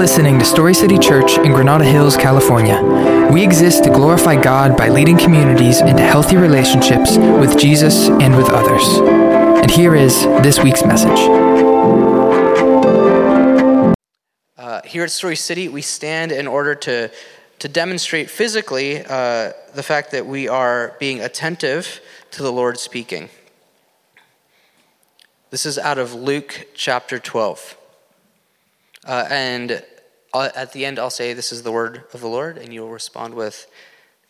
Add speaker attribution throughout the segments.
Speaker 1: listening to Story City Church in Granada Hills, California. We exist to glorify God by leading communities into healthy relationships with Jesus and with others. And here is this week's message.
Speaker 2: Uh, here at Story City, we stand in order to, to demonstrate physically uh, the fact that we are being attentive to the Lord speaking. This is out of Luke chapter 12. Uh, and at the end, I'll say, This is the word of the Lord, and you will respond with,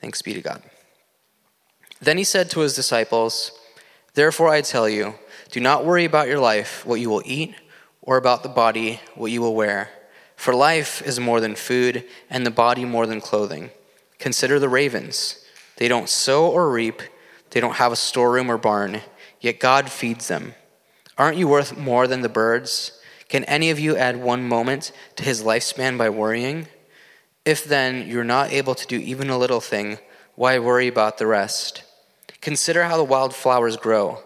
Speaker 2: Thanks be to God. Then he said to his disciples, Therefore I tell you, do not worry about your life, what you will eat, or about the body, what you will wear. For life is more than food, and the body more than clothing. Consider the ravens. They don't sow or reap, they don't have a storeroom or barn, yet God feeds them. Aren't you worth more than the birds? Can any of you add one moment to his lifespan by worrying? If then you're not able to do even a little thing, why worry about the rest? Consider how the wild flowers grow.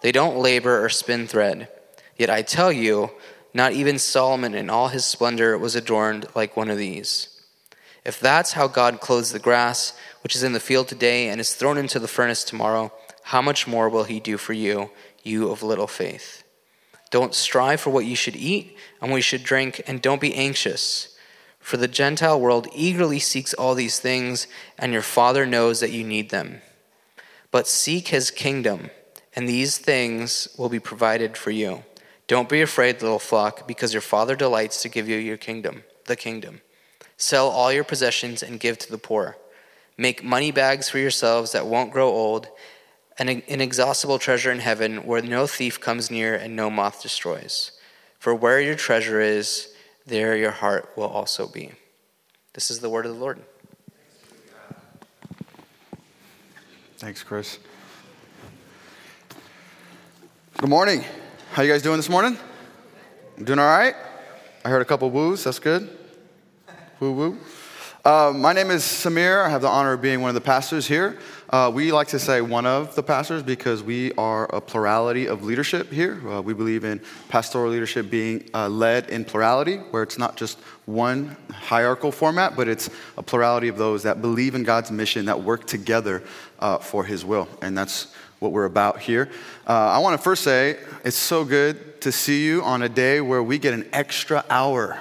Speaker 2: They don't labor or spin thread. Yet I tell you, not even Solomon in all his splendor was adorned like one of these. If that's how God clothes the grass, which is in the field today and is thrown into the furnace tomorrow, how much more will he do for you, you of little faith? Don't strive for what you should eat and what you should drink, and don't be anxious. For the Gentile world eagerly seeks all these things, and your Father knows that you need them. But seek his kingdom, and these things will be provided for you. Don't be afraid, little flock, because your Father delights to give you your kingdom, the kingdom. Sell all your possessions and give to the poor. Make money bags for yourselves that won't grow old an inexhaustible treasure in heaven where no thief comes near and no moth destroys. For where your treasure is, there your heart will also be. This is the word of the Lord.
Speaker 3: Thanks, Chris. Good morning. How you guys doing this morning? Doing all right? I heard a couple woos. That's good. Woo woo. Uh, my name is Sameer. I have the honor of being one of the pastors here. Uh, we like to say one of the pastors because we are a plurality of leadership here. Uh, we believe in pastoral leadership being uh, led in plurality, where it's not just one hierarchical format, but it's a plurality of those that believe in God's mission that work together uh, for His will. And that's what we're about here. Uh, I want to first say it's so good to see you on a day where we get an extra hour.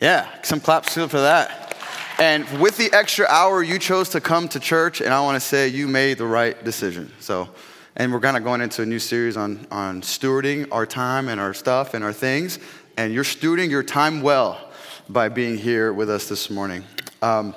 Speaker 3: Yeah, some claps for that. And with the extra hour, you chose to come to church, and I want to say you made the right decision. So, and we're kind of going into a new series on, on stewarding our time and our stuff and our things. And you're stewarding your time well by being here with us this morning. Um,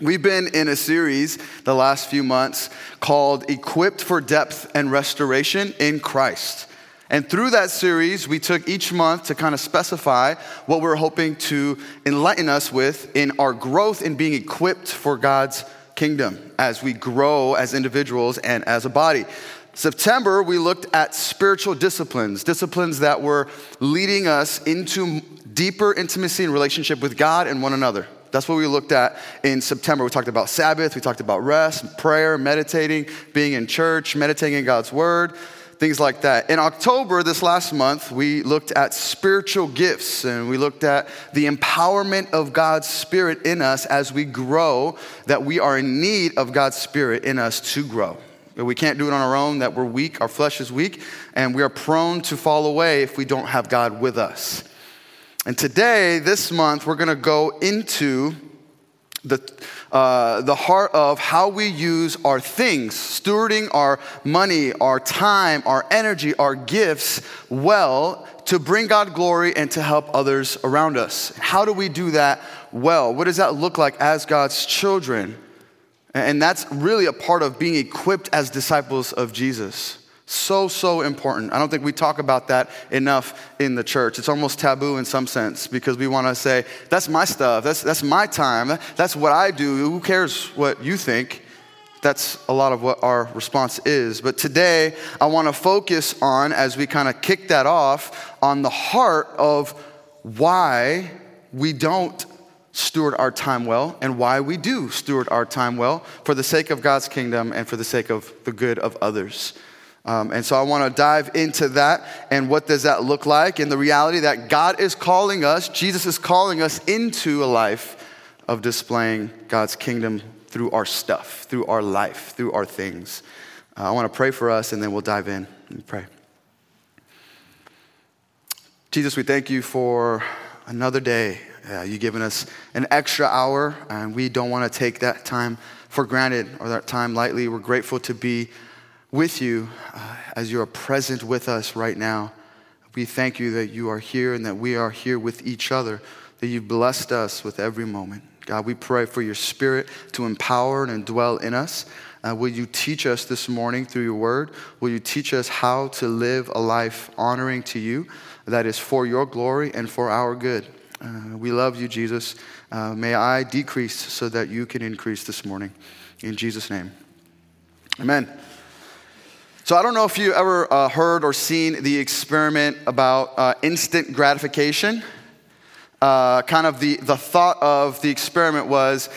Speaker 3: We've been in a series the last few months called Equipped for Depth and Restoration in Christ. And through that series, we took each month to kind of specify what we're hoping to enlighten us with in our growth in being equipped for God's kingdom as we grow as individuals and as a body. September, we looked at spiritual disciplines, disciplines that were leading us into deeper intimacy and relationship with God and one another. That's what we looked at in September. We talked about Sabbath, we talked about rest, prayer, meditating, being in church, meditating in God's word things like that. In October, this last month, we looked at spiritual gifts and we looked at the empowerment of God's Spirit in us as we grow, that we are in need of God's Spirit in us to grow. That We can't do it on our own, that we're weak, our flesh is weak, and we are prone to fall away if we don't have God with us. And today, this month, we're gonna go into the, uh, the heart of how we use our things, stewarding our money, our time, our energy, our gifts well to bring God glory and to help others around us. How do we do that well? What does that look like as God's children? And that's really a part of being equipped as disciples of Jesus. So, so important. I don't think we talk about that enough in the church. It's almost taboo in some sense because we want to say, that's my stuff, that's, that's my time, that's what I do. Who cares what you think? That's a lot of what our response is. But today, I want to focus on, as we kind of kick that off, on the heart of why we don't steward our time well and why we do steward our time well for the sake of God's kingdom and for the sake of the good of others. Um, and so I want to dive into that and what does that look like and the reality that God is calling us, Jesus is calling us into a life of displaying God's kingdom through our stuff, through our life, through our things. Uh, I want to pray for us and then we'll dive in and pray. Jesus, we thank you for another day. Uh, you've given us an extra hour, and we don't want to take that time for granted or that time lightly. We're grateful to be with you uh, as you are present with us right now. We thank you that you are here and that we are here with each other, that you've blessed us with every moment. God, we pray for your spirit to empower and dwell in us. Uh, will you teach us this morning through your word? Will you teach us how to live a life honoring to you that is for your glory and for our good? Uh, we love you, Jesus. Uh, may I decrease so that you can increase this morning. In Jesus' name. Amen. So, I don't know if you ever uh, heard or seen the experiment about uh, instant gratification uh, kind of the, the thought of the experiment was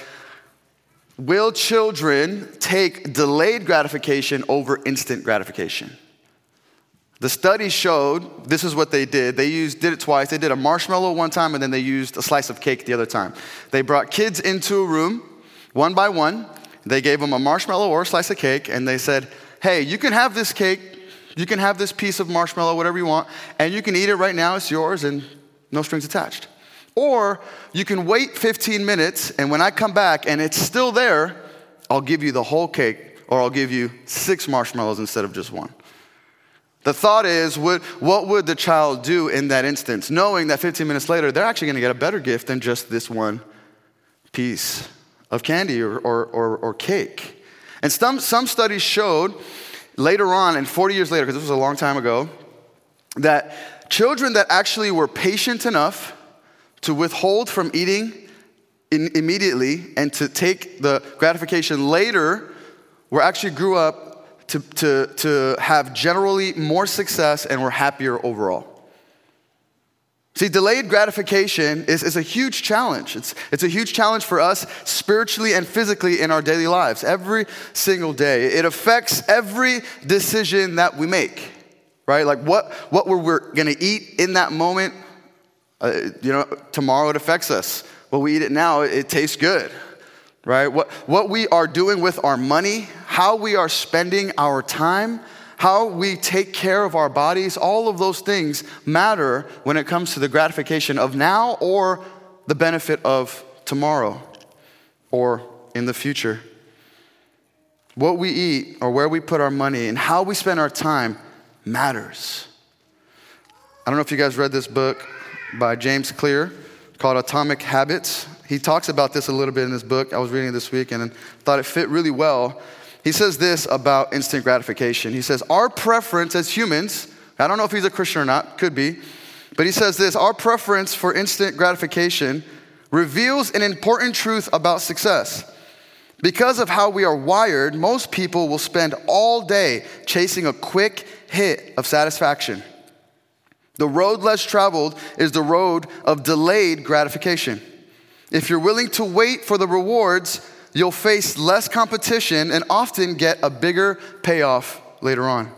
Speaker 3: will children take delayed gratification over instant gratification? The study showed this is what they did. They used, did it twice. They did a marshmallow one time and then they used a slice of cake the other time. They brought kids into a room one by one. They gave them a marshmallow or a slice of cake and they said, Hey, you can have this cake, you can have this piece of marshmallow, whatever you want, and you can eat it right now. It's yours and no strings attached. Or you can wait 15 minutes, and when I come back and it's still there, I'll give you the whole cake, or I'll give you six marshmallows instead of just one. The thought is, what, what would the child do in that instance, knowing that 15 minutes later, they're actually going to get a better gift than just this one piece of candy or, or, or, or cake? And some, some studies showed later on, and 40 years later, because this was a long time ago, that children that actually were patient enough to withhold from eating immediately and to take the gratification later were actually grew up to, to, to have generally more success and were happier overall. See, delayed gratification is, is a huge challenge. It's, it's a huge challenge for us spiritually and physically in our daily lives, every single day. It affects every decision that we make, right? Like what, what we're, we're gonna eat in that moment, uh, you know, tomorrow it affects us. What we eat it now, it, it tastes good, right? What, what we are doing with our money, how we are spending our time, how we take care of our bodies, all of those things matter when it comes to the gratification of now or the benefit of tomorrow or in the future. What we eat or where we put our money and how we spend our time matters. I don't know if you guys read this book by James Clear called Atomic Habits. He talks about this a little bit in this book. I was reading this week and thought it fit really well. He says this about instant gratification. He says, Our preference as humans, I don't know if he's a Christian or not, could be, but he says this our preference for instant gratification reveals an important truth about success. Because of how we are wired, most people will spend all day chasing a quick hit of satisfaction. The road less traveled is the road of delayed gratification. If you're willing to wait for the rewards, you'll face less competition and often get a bigger payoff later on.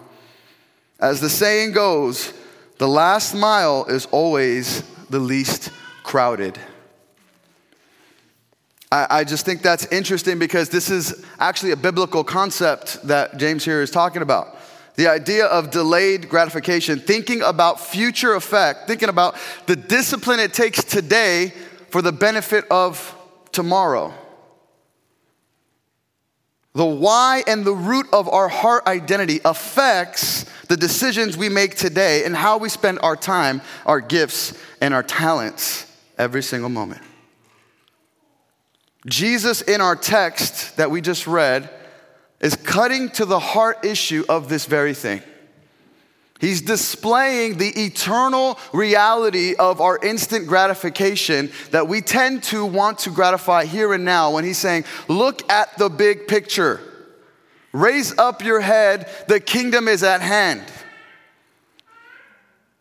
Speaker 3: As the saying goes, the last mile is always the least crowded. I, I, just think that's interesting because this is actually a biblical concept that James here is talking about the idea of delayed gratification, thinking about future effect, thinking about the discipline it takes today for the benefit of tomorrow. The why and the root of our heart identity affects the decisions we make today and how we spend our time, our gifts, and our talents every single moment. Jesus, in our text that we just read, is cutting to the heart issue of this very thing. He's displaying the eternal reality of our instant gratification that we tend to want to gratify here and now when he's saying, Look at the big picture. Raise up your head, the kingdom is at hand.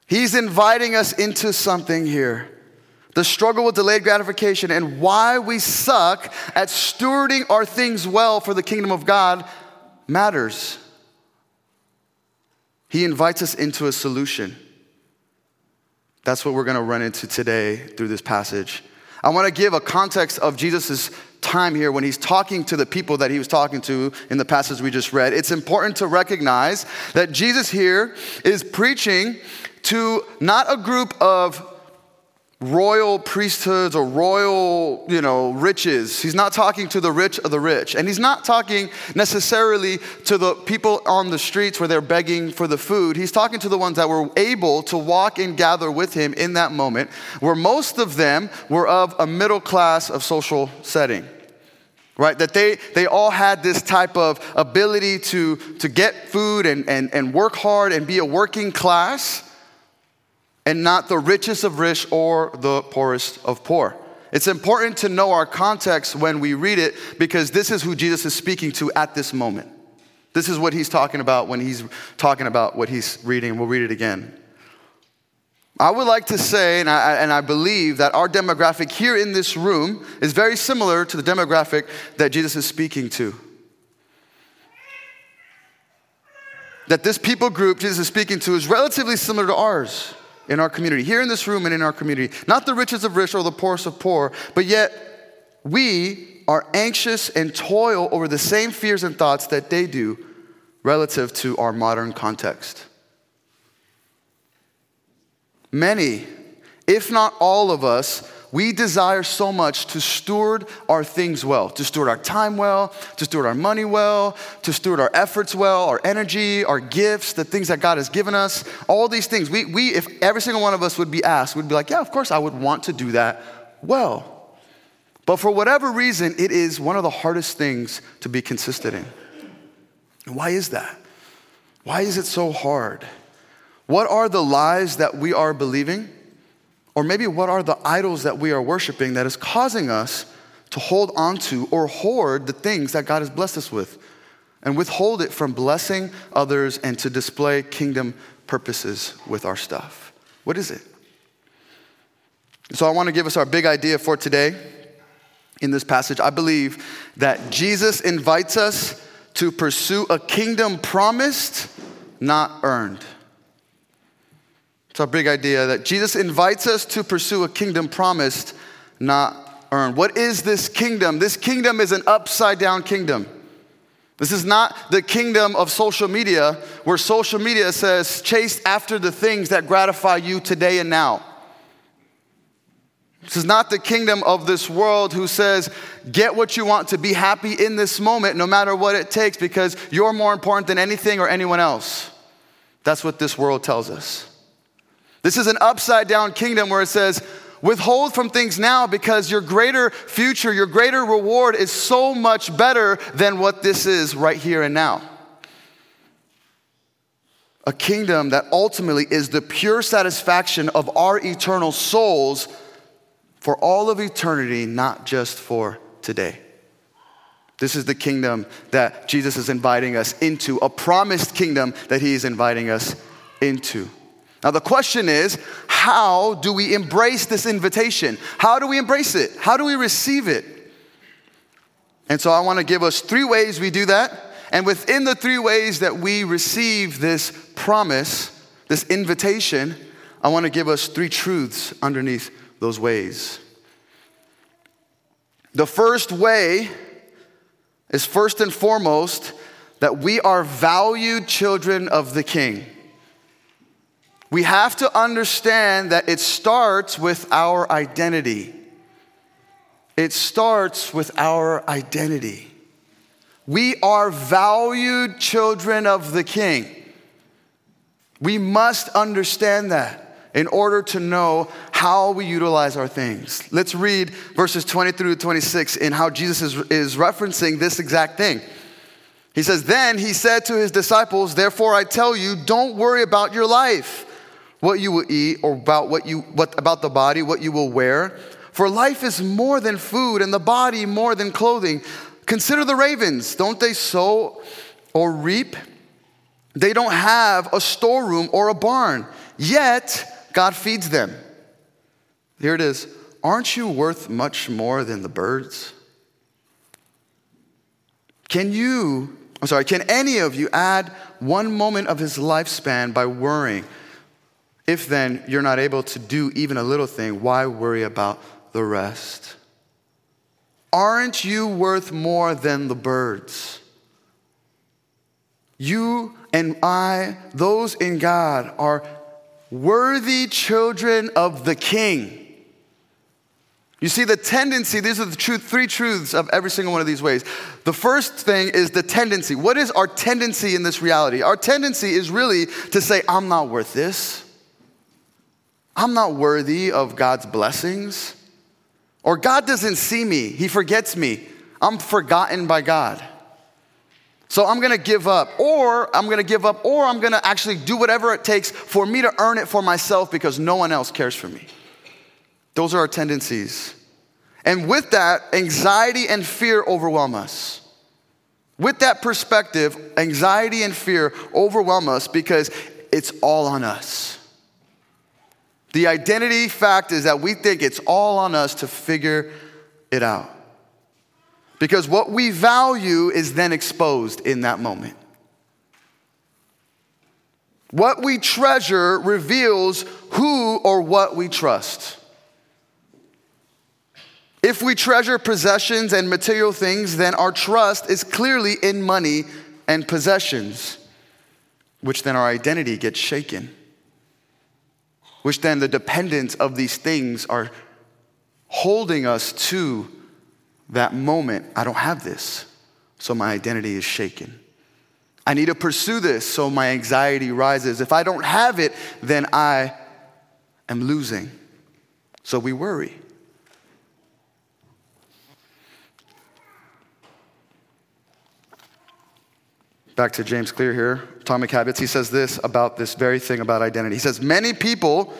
Speaker 3: He's inviting us into something here the struggle with delayed gratification, and why we suck at stewarding our things well for the kingdom of God matters. He invites us into a solution. That's what we're going to run into today through this passage. I want to give a context of Jesus' time here when he's talking to the people that he was talking to in the passage we just read. It's important to recognize that Jesus here is preaching to not a group of royal priesthoods or royal, you know, riches. He's not talking to the rich of the rich. And he's not talking necessarily to the people on the streets where they're begging for the food. He's talking to the ones that were able to walk and gather with him in that moment, where most of them were of a middle class of social setting. Right? That they, they all had this type of ability to, to get food and, and, and work hard and be a working class and not the richest of rich or the poorest of poor. It's important to know our context when we read it because this is who Jesus is speaking to at this moment. This is what he's talking about when he's talking about what he's reading. We'll read it again. I would like to say, and I, and I, believe that our demographic here in this room is very similar to the demographic that Jesus is speaking to. That this people group Jesus is speaking to is relatively similar to ours in our community, here in this room and in our community. Not the richest of rich or the poorest of poor, but yet we are anxious and toil over the same fears and thoughts that they do relative to our modern context. Many, if not all of us, we desire so much to steward our things well, to steward our time well, to steward our money well, to steward our efforts well, our energy, our gifts, the things that God has given us, all these things. We, we if every single one of us would be asked, we'd be like, yeah, of course I would want to do that well. But for whatever reason, it is one of the hardest things to be consistent in. And why is that? Why is it so hard? What are the lies that we are believing? Or maybe what are the idols that we are worshiping that is causing us to hold onto or hoard the things that God has blessed us with and withhold it from blessing others and to display kingdom purposes with our stuff? What is it? So I want to give us our big idea for today in this passage. I believe that Jesus invites us to pursue a kingdom promised, not earned. It's our big idea that Jesus invites us to pursue a kingdom promised, not earned. What is this kingdom? This kingdom is an upside down kingdom. This is not the kingdom of social media where social media says, chase after the things that gratify you today and now. This is not the kingdom of this world who says, get what you want to be happy in this moment, no matter what it takes, because you're more important than anything or anyone else. That's what this world tells us. This is an upside down kingdom where it says, withhold from things now because your greater future, your greater reward is so much better than what this is right here and now. A kingdom that ultimately is the pure satisfaction of our eternal souls for all of eternity, not just for today. This is the kingdom that Jesus is inviting us into, a promised kingdom that he is inviting us into. Now, the question is how do we embrace this invitation? How do we embrace it? How do we receive it? And so, I want to give us three ways we do that. And within the three ways that we receive this promise, this invitation, I want to give us three truths underneath those ways. The first way is first and foremost that we are valued children of the King. We have to understand that it starts with our identity. It starts with our identity. We are valued children of the King. We must understand that in order to know how we utilize our things. Let's read verses 20 through 26 in how Jesus is, is referencing this exact thing. He says, Then he said to his disciples, Therefore I tell you, don't worry about your life what you will eat, or about what you what about the body, what you will wear. For life is more than food, and the body more than clothing. Consider the ravens. Don't they sow or reap? They don't have a storeroom or a barn, yet God feeds them. Here it is. Aren't you worth much more than the birds? Can you I'm sorry, can any of you add one moment of his lifespan by worrying? If then you're not able to do even a little thing, why worry about the rest? Aren't you worth more than the birds? You and I, those in God, are worthy children of the King. You see, the tendency, these are the truth, three truths of every single one of these ways. The first thing is the tendency. What is our tendency in this reality? Our tendency is really to say, I'm not worth this. I'm not worthy of God's blessings. Or God doesn't see me, He forgets me. I'm forgotten by God. So I'm gonna give up, or I'm gonna give up, or I'm gonna actually do whatever it takes for me to earn it for myself because no one else cares for me. Those are our tendencies. And with that, anxiety and fear overwhelm us. With that perspective, anxiety and fear overwhelm us because it's all on us. The identity fact is that we think it's all on us to figure it out. Because what we value is then exposed in that moment. What we treasure reveals who or what we trust. If we treasure possessions and material things, then our trust is clearly in money and possessions, which then our identity gets shaken, which then the dependence of these things are holding us to that moment. I don't have this, so my identity is shaken. I need to pursue this, so my anxiety rises. If I don't have it, then I am losing. So we worry. Back to James Clear here, Atomic Habits. He says this about this very thing about identity. He says, Many people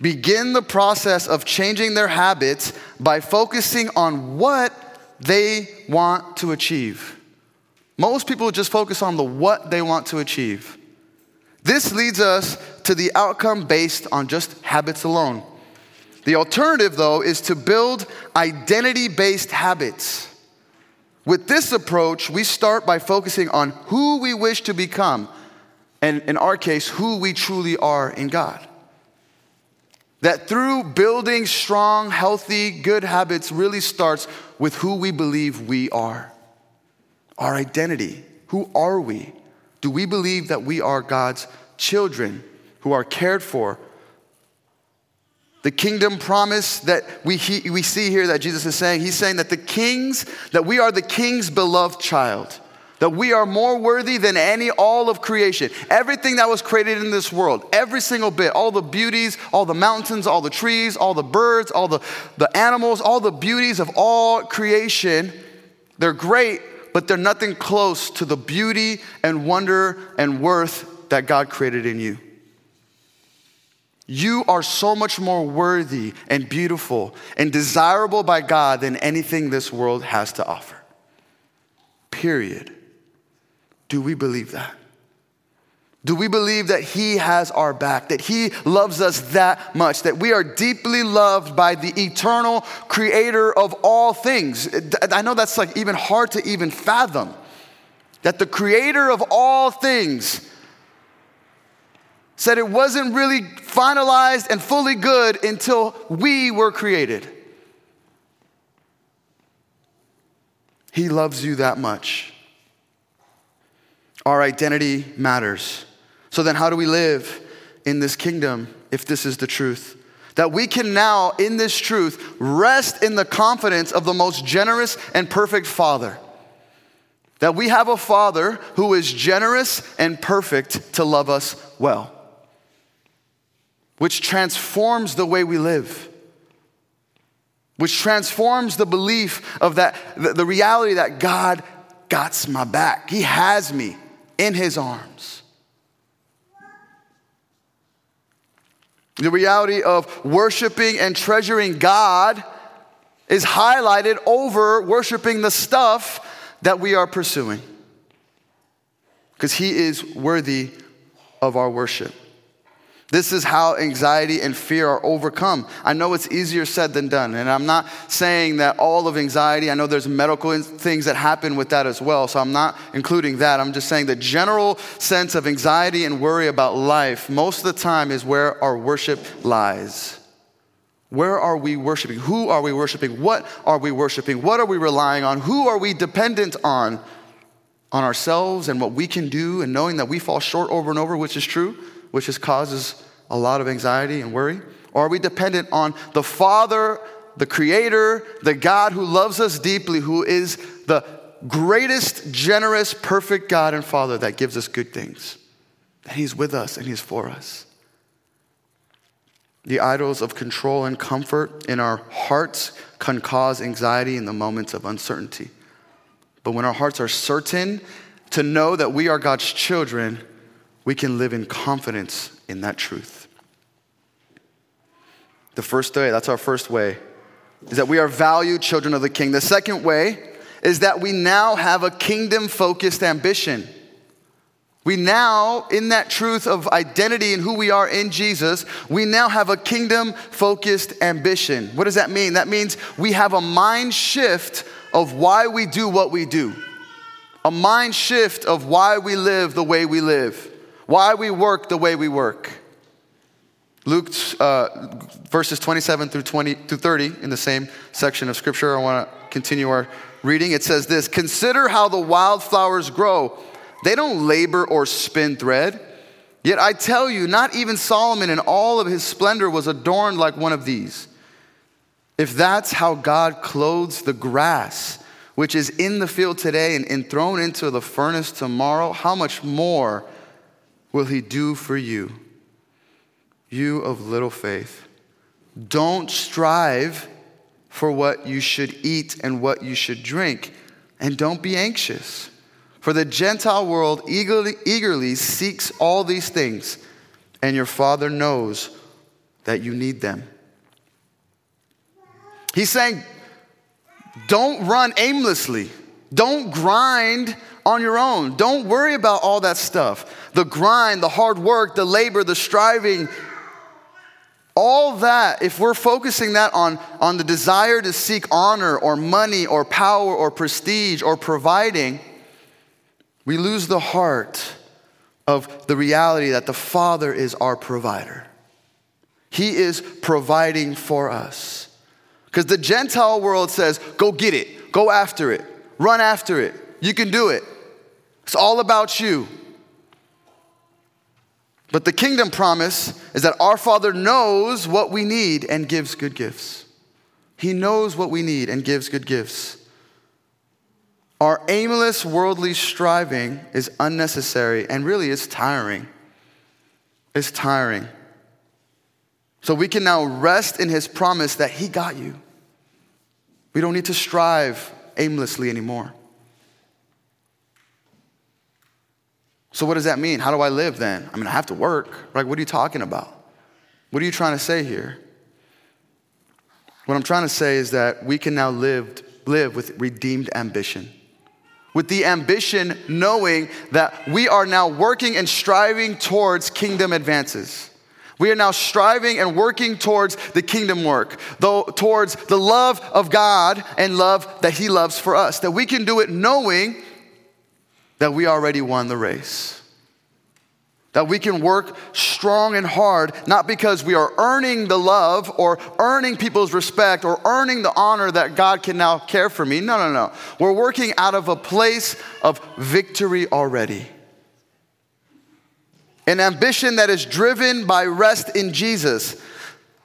Speaker 3: begin the process of changing their habits by focusing on what they want to achieve. Most people just focus on the what they want to achieve. This leads us to the outcome based on just habits alone. The alternative, though, is to build identity based habits. With this approach, we start by focusing on who we wish to become, and in our case, who we truly are in God. That through building strong, healthy, good habits really starts with who we believe we are. Our identity. Who are we? Do we believe that we are God's children who are cared for, the kingdom promise that we, he, we see here that Jesus is saying, he's saying that the kings, that we are the king's beloved child, that we are more worthy than any, all of creation. Everything that was created in this world, every single bit, all the beauties, all the mountains, all the trees, all the birds, all the, the animals, all the beauties of all creation, they're great, but they're nothing close to the beauty and wonder and worth that God created in you. You are so much more worthy and beautiful and desirable by God than anything this world has to offer. Period. Do we believe that? Do we believe that He has our back, that He loves us that much, that we are deeply loved by the eternal creator of all things? I know that's like even hard to even fathom. That the creator of all things said it wasn't really finalized and fully good until we were created. He loves you that much. Our identity matters. So then, how do we live in this kingdom if this is the truth? That we can now, in this truth, rest in the confidence of the most generous and perfect Father. That we have a Father who is generous and perfect to love us well which transforms the way we live, which transforms the belief of that, the reality that God got my back. He has me in his arms. The reality of worshiping and treasuring God is highlighted over worshiping the stuff that we are pursuing. Because he is worthy of our worship. This is how anxiety and fear are overcome. I know it's easier said than done, and I'm not saying that all of anxiety, I know there's medical things that happen with that as well, so I'm not including that. I'm just saying the general sense of anxiety and worry about life most of the time is where our worship lies. Where are we worshiping? Who are we worshiping? What are we worshiping? What are we relying on? Who are we dependent on? On ourselves and what we can do, and knowing that we fall short over and over, which is true which just causes a lot of anxiety and worry? Or are we dependent on the Father, the Creator, the God who loves us deeply, who is the greatest, generous, perfect God and Father that gives us good things? That He's with us and He's for us. The idols of control and comfort in our hearts can cause anxiety in the moments of uncertainty. But when our hearts are certain to know that we are God's children, we can live in confidence in that truth. The first way, that's our first way, is that we are valued children of the king. The second way is that we now have a kingdom focused ambition. We now, in that truth of identity and who we are in Jesus, we now have a kingdom focused ambition. What does that mean? That means we have a mind shift of why we do what we do, a mind shift of why we live the way we live why we work the way we work. Luke uh, verses 27 through 20 through 30 in the same section of scripture. I want to continue our reading. It says this Consider how the wildflowers grow. They don't labor or spin thread. Yet I tell you, not even Solomon in all of his splendor was adorned like one of these. If that's how God clothes the grass, which is in the field today and, and thrown into the furnace tomorrow, how much more? Will he do for you? You of little faith. Don't strive for what you should eat and what you should drink, and don't be anxious. For the Gentile world eagerly, eagerly seeks all these things, and your Father knows that you need them. He's saying, don't run aimlessly. Don't grind on your own. Don't worry about all that stuff. The grind, the hard work, the labor, the striving, all that, if we're focusing that on, on the desire to seek honor or money or power or prestige or providing, we lose the heart of the reality that the Father is our provider. He is providing for us. Because the Gentile world says, go get it, go after it, run after it, you can do it. It's all about you. But the kingdom promise is that our Father knows what we need and gives good gifts. He knows what we need and gives good gifts. Our aimless worldly striving is unnecessary and really is tiring. It's tiring. So we can now rest in his promise that he got you. We don't need to strive aimlessly anymore. So, what does that mean? How do I live then? I mean, I have to work. Like, what are you talking about? What are you trying to say here? What I'm trying to say is that we can now live, live with redeemed ambition. With the ambition knowing that we are now working and striving towards kingdom advances. We are now striving and working towards the kingdom work, though towards the love of God and love that He loves for us. That we can do it knowing that we already won the race. That we can work strong and hard, not because we are earning the love or earning people's respect or earning the honor that God can now care for me. No, no, no. We're working out of a place of victory already. An ambition that is driven by rest in Jesus.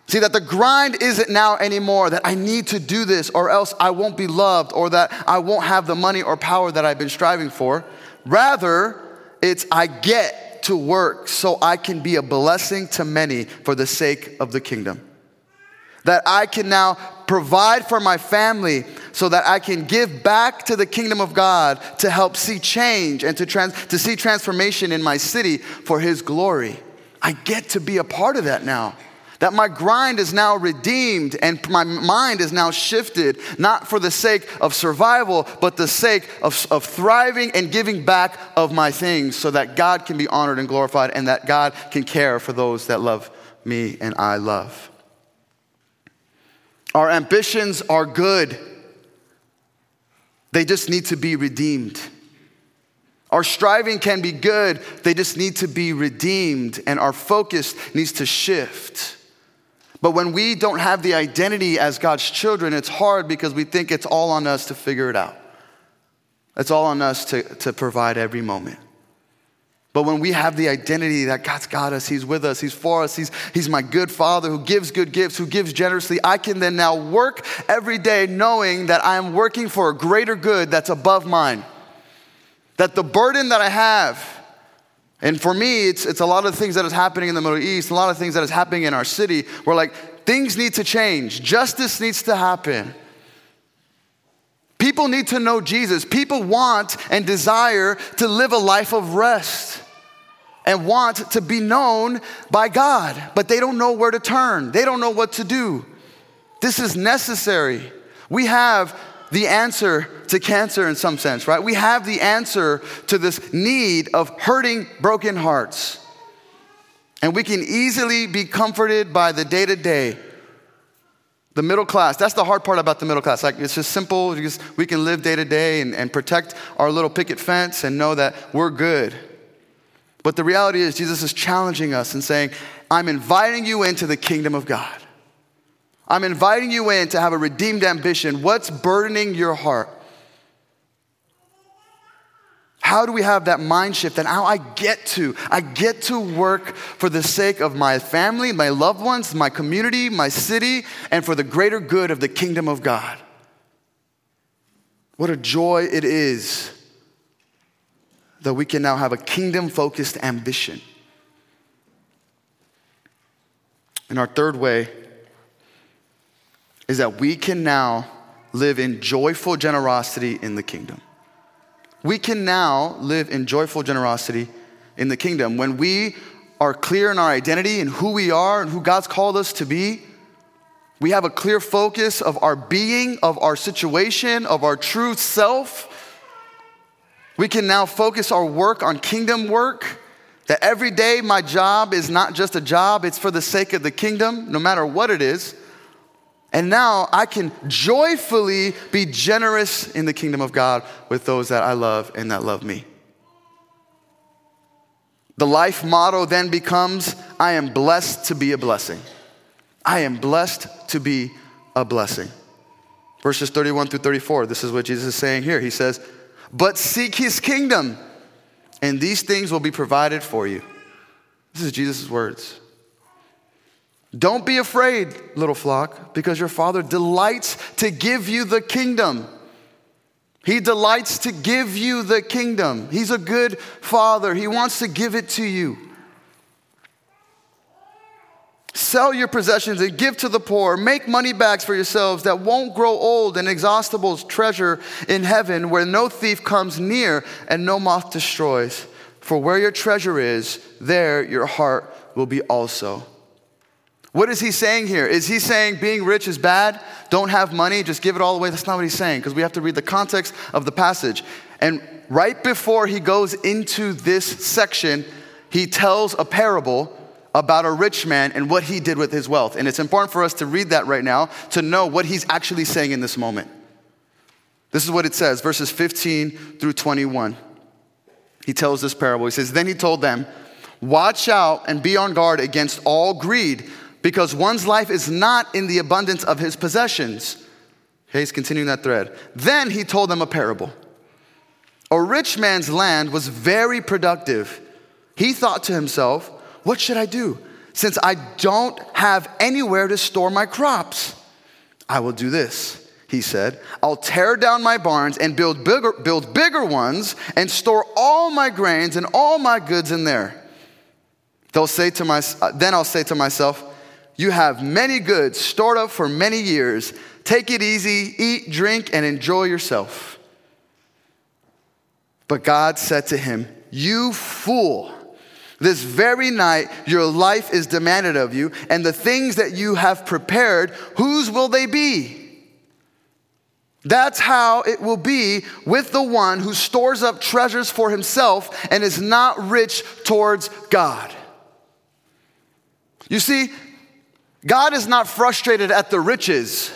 Speaker 3: See, that the grind isn't now anymore that I need to do this or else I won't be loved or that I won't have the money or power that I've been striving for. Rather, it's I get to work so I can be a blessing to many for the sake of the kingdom. That I can now provide for my family so that I can give back to the kingdom of God to help see change and to, trans- to see transformation in my city for His glory. I get to be a part of that now. That my grind is now redeemed and my mind is now shifted, not for the sake of survival, but the sake of, of thriving and giving back of my things so that God can be honored and glorified and that God can care for those that love me and I love. Our ambitions are good, they just need to be redeemed. Our striving can be good, they just need to be redeemed, and our focus needs to shift. But when we don't have the identity as God's children, it's hard because we think it's all on us to figure it out. It's all on us to, to provide every moment. But when we have the identity that God's got us, He's with us, He's for us, He's, he's my good Father who gives good gifts, who gives generously, I can then now work every day knowing that I am working for a greater good that's above mine. That the burden that I have, and for me, it's, it's a lot of things that is happening in the Middle East, a lot of things that is happening in our city, where like things need to change, justice needs to happen. People need to know Jesus. People want and desire to live a life of rest and want to be known by God, but they don't know where to turn. They don't know what to do. This is necessary. We have the answer to cancer in some sense, right? We have the answer to this need of hurting, broken hearts. And we can easily be comforted by the day to day. The middle class, that's the hard part about the middle class. Like, it's just simple. Just, we can live day to day and, and protect our little picket fence and know that we're good. But the reality is, Jesus is challenging us and saying, I'm inviting you into the kingdom of God. I'm inviting you in to have a redeemed ambition. What's burdening your heart? How do we have that mind shift that now I get to? I get to work for the sake of my family, my loved ones, my community, my city, and for the greater good of the kingdom of God. What a joy it is that we can now have a kingdom focused ambition. And our third way is that we can now live in joyful generosity in the kingdom. We can now live in joyful generosity in the kingdom. When we are clear in our identity and who we are and who God's called us to be, we have a clear focus of our being, of our situation, of our true self we can now focus our work on kingdom work. That every day my job is not just a job, it's for the sake of the kingdom, no matter what it is. And now I can joyfully be generous in the kingdom of God with those that I love and that love me. The life motto then becomes I am blessed to be a blessing. I am blessed to be a blessing. Verses 31 through 34, this is what Jesus is saying here. He says, but seek his kingdom, and these things will be provided for you. This is Jesus' words. Don't be afraid, little flock, because your Father delights to give you the kingdom. He delights to give you the kingdom. He's a good Father, He wants to give it to you. Sell your possessions and give to the poor. Make money bags for yourselves that won't grow old and inexhaustible treasure in heaven where no thief comes near and no moth destroys. For where your treasure is, there your heart will be also. What is he saying here? Is he saying being rich is bad? Don't have money, just give it all away? That's not what he's saying because we have to read the context of the passage. And right before he goes into this section, he tells a parable about a rich man and what he did with his wealth. And it's important for us to read that right now to know what he's actually saying in this moment. This is what it says, verses 15 through 21. He tells this parable. He says, Then he told them, Watch out and be on guard against all greed, because one's life is not in the abundance of his possessions. He's continuing that thread. Then he told them a parable. A rich man's land was very productive. He thought to himself, what should I do? Since I don't have anywhere to store my crops, I will do this. He said, I'll tear down my barns and build bigger, build bigger ones and store all my grains and all my goods in there. They'll say to my, uh, then I'll say to myself, You have many goods stored up for many years. Take it easy, eat, drink, and enjoy yourself. But God said to him, You fool. This very night, your life is demanded of you, and the things that you have prepared, whose will they be? That's how it will be with the one who stores up treasures for himself and is not rich towards God. You see, God is not frustrated at the riches.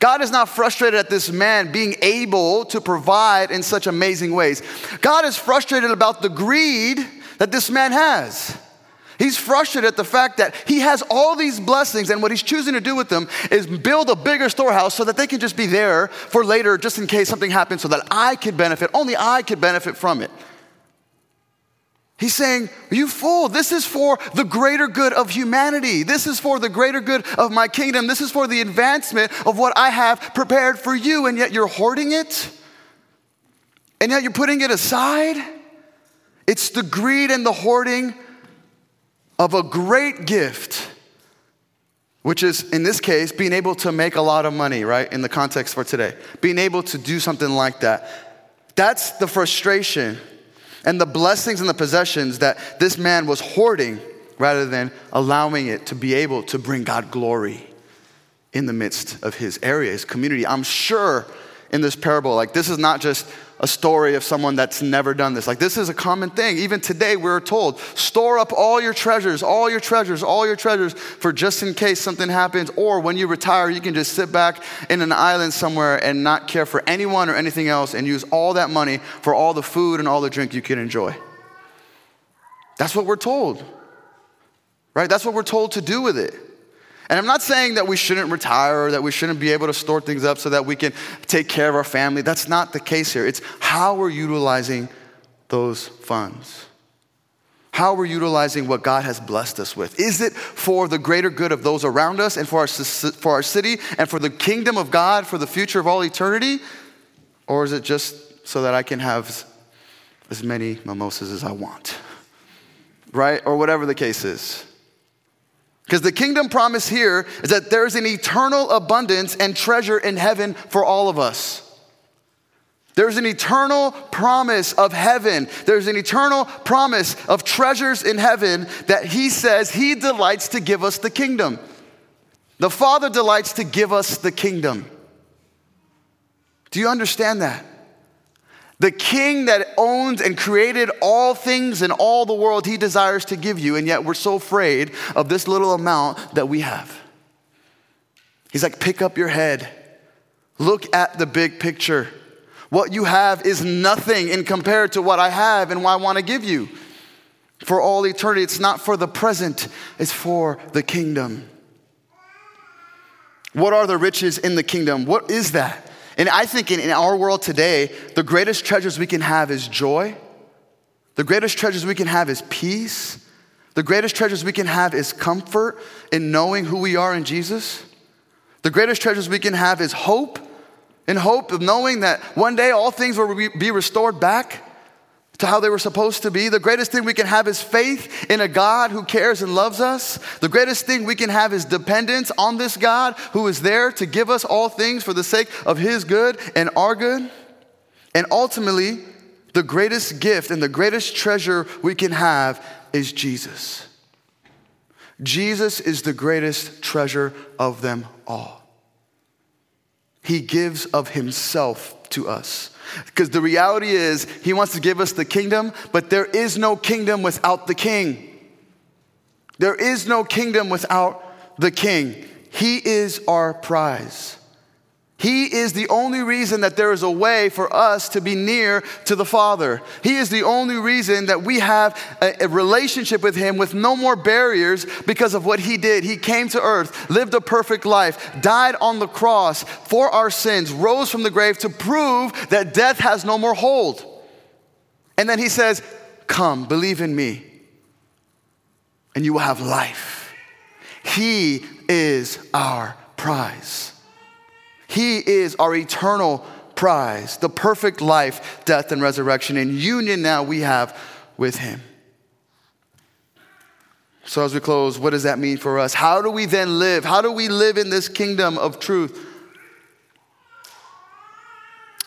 Speaker 3: God is not frustrated at this man being able to provide in such amazing ways. God is frustrated about the greed that this man has. He's frustrated at the fact that he has all these blessings, and what he's choosing to do with them is build a bigger storehouse so that they can just be there for later, just in case something happens, so that I could benefit. Only I could benefit from it. He's saying, You fool, this is for the greater good of humanity. This is for the greater good of my kingdom. This is for the advancement of what I have prepared for you, and yet you're hoarding it? And yet you're putting it aside? It's the greed and the hoarding of a great gift, which is, in this case, being able to make a lot of money, right? In the context for today, being able to do something like that. That's the frustration and the blessings and the possessions that this man was hoarding rather than allowing it to be able to bring God glory in the midst of his area, his community. I'm sure in this parable, like, this is not just a story of someone that's never done this. Like, this is a common thing. Even today, we're told store up all your treasures, all your treasures, all your treasures for just in case something happens. Or when you retire, you can just sit back in an island somewhere and not care for anyone or anything else and use all that money for all the food and all the drink you can enjoy. That's what we're told, right? That's what we're told to do with it. And I'm not saying that we shouldn't retire or that we shouldn't be able to store things up so that we can take care of our family. That's not the case here. It's how we're utilizing those funds. How we're utilizing what God has blessed us with. Is it for the greater good of those around us and for our, for our city and for the kingdom of God for the future of all eternity? Or is it just so that I can have as many mimosas as I want? Right? Or whatever the case is. Because the kingdom promise here is that there's an eternal abundance and treasure in heaven for all of us. There's an eternal promise of heaven. There's an eternal promise of treasures in heaven that he says he delights to give us the kingdom. The Father delights to give us the kingdom. Do you understand that? The king that owns and created all things in all the world, he desires to give you, and yet we're so afraid of this little amount that we have. He's like, pick up your head, look at the big picture. What you have is nothing in compared to what I have and what I want to give you. For all eternity, it's not for the present, it's for the kingdom. What are the riches in the kingdom? What is that? And I think in, in our world today, the greatest treasures we can have is joy. The greatest treasures we can have is peace. The greatest treasures we can have is comfort in knowing who we are in Jesus. The greatest treasures we can have is hope, in hope of knowing that one day all things will be restored back to how they were supposed to be. The greatest thing we can have is faith in a God who cares and loves us. The greatest thing we can have is dependence on this God who is there to give us all things for the sake of his good and our good. And ultimately, the greatest gift and the greatest treasure we can have is Jesus. Jesus is the greatest treasure of them all. He gives of himself to us. Because the reality is, he wants to give us the kingdom, but there is no kingdom without the king. There is no kingdom without the king. He is our prize. He is the only reason that there is a way for us to be near to the Father. He is the only reason that we have a, a, relationship with Him with no more barriers because of what He did. He came to earth, lived a perfect life, died on the cross for our sins, rose from the grave to prove that death has no more hold. And then He says, Come, believe in me, and you will have life. He is our prize. He is our eternal prize, the perfect life, death, and resurrection. And union now we have with Him. So, as we close, what does that mean for us? How do we then live? How do we live in this kingdom of truth?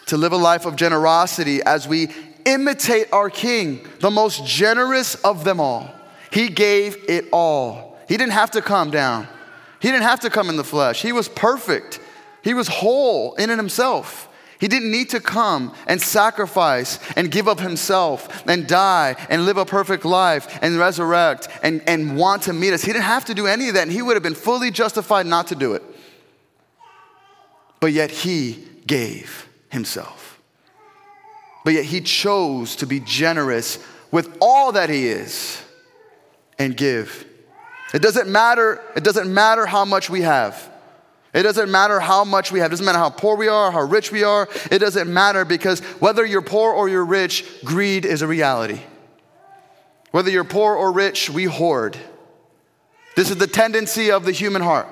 Speaker 3: To live a life of generosity as we imitate our King, the most generous of them all. He gave it all. He didn't have to come down, He didn't have to come in the flesh. He was perfect, He was whole in and himself. He didn't need to come and sacrifice and give up himself and die and live a perfect life and resurrect and, and want to meet us. He didn't have to do any of that, and he would have been fully justified not to do it. But yet he gave himself. But yet he chose to be generous with all that he is and give. It doesn't matter, it doesn't matter how much we have. It doesn't matter how much we have. It doesn't matter how poor we are, how rich we are. It doesn't matter because whether you're poor or you're rich, greed is a reality. Whether you're poor or rich, we hoard. This is the tendency of the human heart.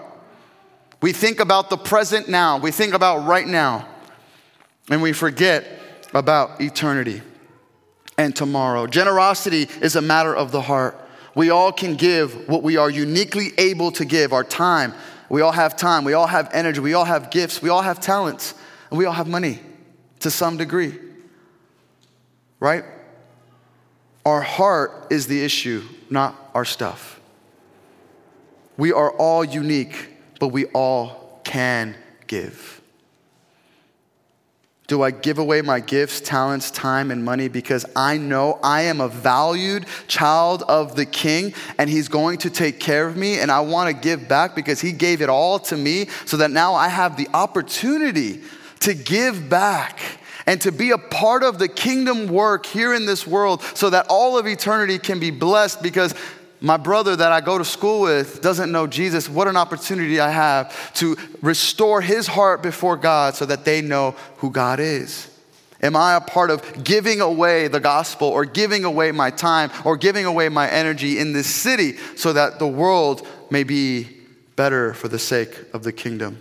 Speaker 3: We think about the present now, we think about right now, and we forget about eternity and tomorrow. Generosity is a matter of the heart. We all can give what we are uniquely able to give our time, we all have time, we all have energy, we all have gifts, we all have talents, and we all have money to some degree. Right? Our heart is the issue, not our stuff. We are all unique, but we all can give. Do I give away my gifts, talents, time, and money? Because I know I am a valued child of the King and He's going to take care of me and I want to give back because He gave it all to me so that now I have the opportunity to give back and to be a part of the kingdom work here in this world so that all of eternity can be blessed because my brother that I go to school with doesn't know Jesus, what an opportunity I have to restore his heart before God so that they know who God is. Am I a part of giving away the gospel or giving away my time or giving away my energy in this city so that the world may be better for the sake of the kingdom?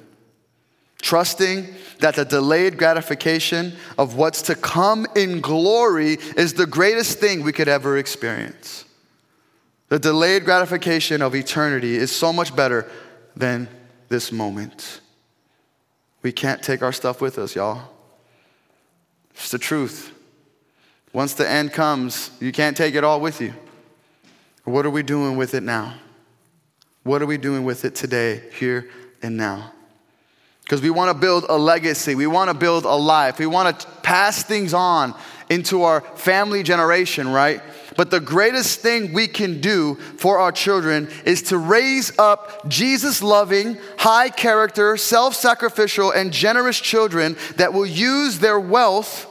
Speaker 3: Trusting that the delayed gratification of what's to come in glory is the greatest thing we could ever experience. The delayed gratification of eternity is so much better than this moment. We can't take our stuff with us, y'all. It's the truth. Once the end comes, you can't take it all with you. What are we doing with it now? What are we doing with it today, here and now? Because we want to build a legacy. We want to build a life. We want to pass things on into our family generation, right? But the greatest thing we can do for our children is to raise up Jesus loving, high character, self sacrificial, and generous children that will use their wealth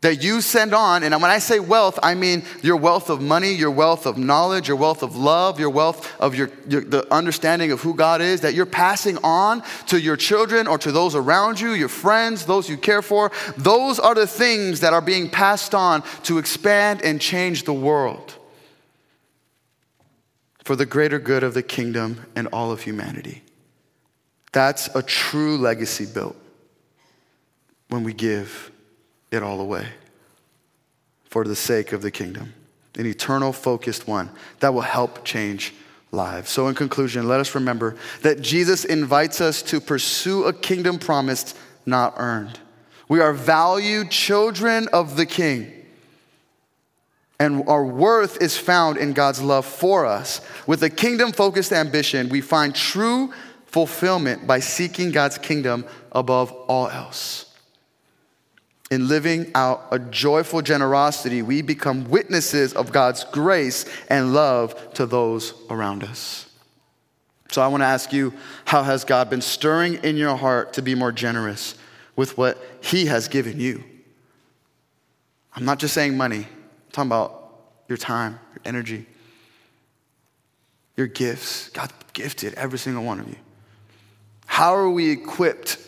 Speaker 3: that you send on. And when I say wealth, I mean your wealth of money, your wealth of knowledge, your wealth of love, your wealth of your, your, the understanding of who God is that you're passing on to your children or to those around you, your friends, those you care for. Those are the things that are being passed on to expand and change the world for the greater good of the kingdom and all of humanity. That's a true legacy built when we give it all away for the sake of the kingdom. An eternal, focused one that will help change lives. So, in conclusion, let us remember that Jesus invites us to pursue a kingdom promised, not earned. We are valued children of the King. And our worth is found in God's love for us. With a kingdom focused ambition, we find true fulfillment by seeking God's kingdom above all else. In living out a joyful generosity, we become witnesses of God's grace and love to those around us. So I want to ask you how has God been stirring in your heart to be more generous with what He has given you? I'm not just saying money, I'm talking about your time, your energy, your gifts. God gifted every single one of you. How are we equipped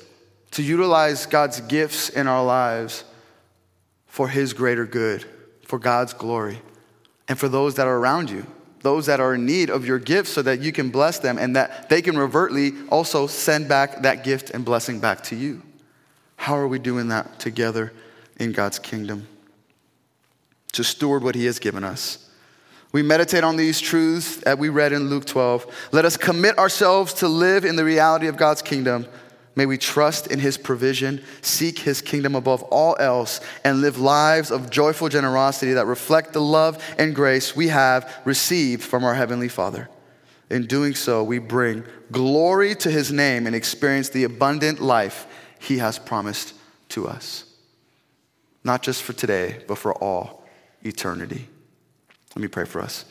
Speaker 3: to utilize God's gifts in our lives for His greater good, for God's glory, and for those that are around you, those that are in need of your gifts, so that you can bless them and that they can revertly also send back that gift and blessing back to you. How are we doing that together in God's kingdom? To steward what He has given us. We meditate on these truths that we read in Luke 12. Let us commit ourselves to live in the reality of God's kingdom May we trust in his provision, seek his kingdom above all else, and live lives of joyful generosity that reflect the love and grace we have received from our Heavenly Father. In doing so, we bring glory to his name and experience the abundant life he has promised to us. Not just for today, but for all eternity. Let me pray for us.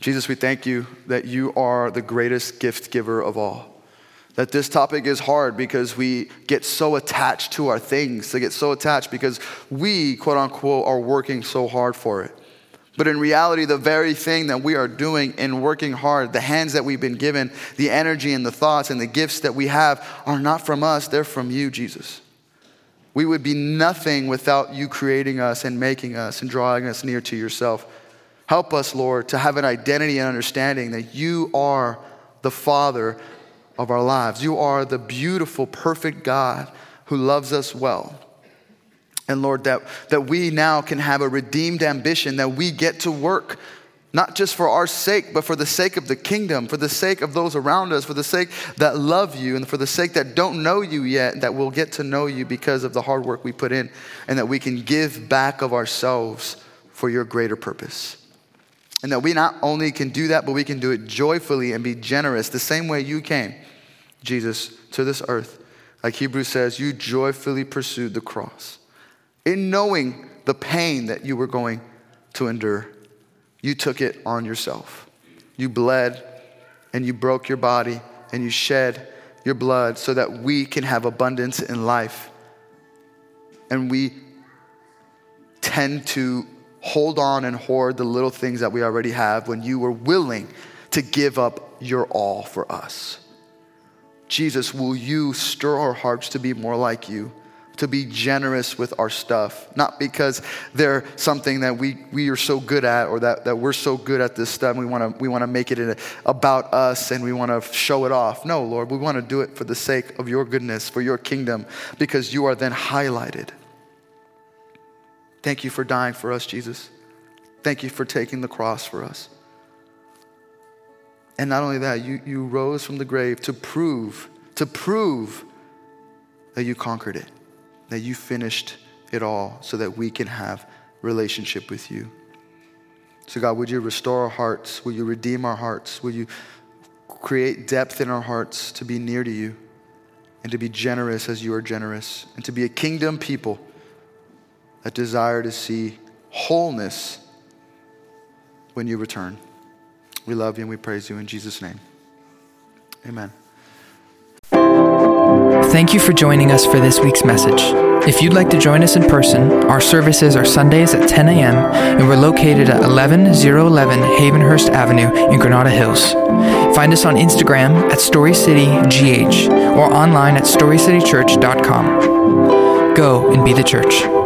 Speaker 3: Jesus, we thank you that you are the greatest gift giver of all. That this topic is hard because we get so attached to our things. They get so attached because we, quote unquote, are working so hard for it. But in reality, the very thing that we are doing and working hard, the hands that we've been given, the energy and the thoughts and the gifts that we have are not from us, they're from you, Jesus. We would be nothing without you creating us and making us and drawing us near to yourself. Help us, Lord, to have an identity and understanding that you are the Father of our lives. You are the beautiful, perfect God who loves us well. And Lord, that, that we now can have a redeemed ambition, that we get to work, not just for our sake, but for the sake of the kingdom, for the sake of those around us, for the sake that love you, and for the sake that don't know you yet, that will get to know you because of the hard work we put in, and that we can give back of ourselves for your greater purpose. And that we not only can do that, but we can do it joyfully and be generous, the same way you came, Jesus, to this earth. Like Hebrews says, you joyfully pursued the cross in knowing the pain that you were going to endure. You took it on yourself. You bled and you broke your body and you shed your blood so that we can have abundance in life. And we tend to hold on and hoard the little things that we already have when you were willing to give up your all for us. Jesus, will you stir our hearts to be more like you? to be generous with our stuff, not because they're something that we, we are so good at or that, that we're so good at this stuff. We want to we wanna make it a, about us and we want to show it off. No, Lord, we want to do it for the sake of your goodness, for your kingdom, because you are then highlighted. Thank you for dying for us, Jesus. Thank you for taking the cross for us. And not only that, you, you rose from the grave to prove, to prove that you conquered it that you finished it all so that we can have relationship with you. So, God, would you restore our hearts? Will you redeem our hearts? Will you create depth in our hearts to be near to you and to be generous as you are generous and to be a kingdom people that desire to see wholeness when you return? We love you and we praise you in Jesus' name. Amen.
Speaker 1: Thank you for joining us for this week's message. If you'd like to join us in person, our services are Sundays at 10 a.m. and we're located at 11011 Havenhurst Avenue in Granada Hills. Find us on Instagram at StoryCityGH or online at StoryCityChurch.com. Go and be the church.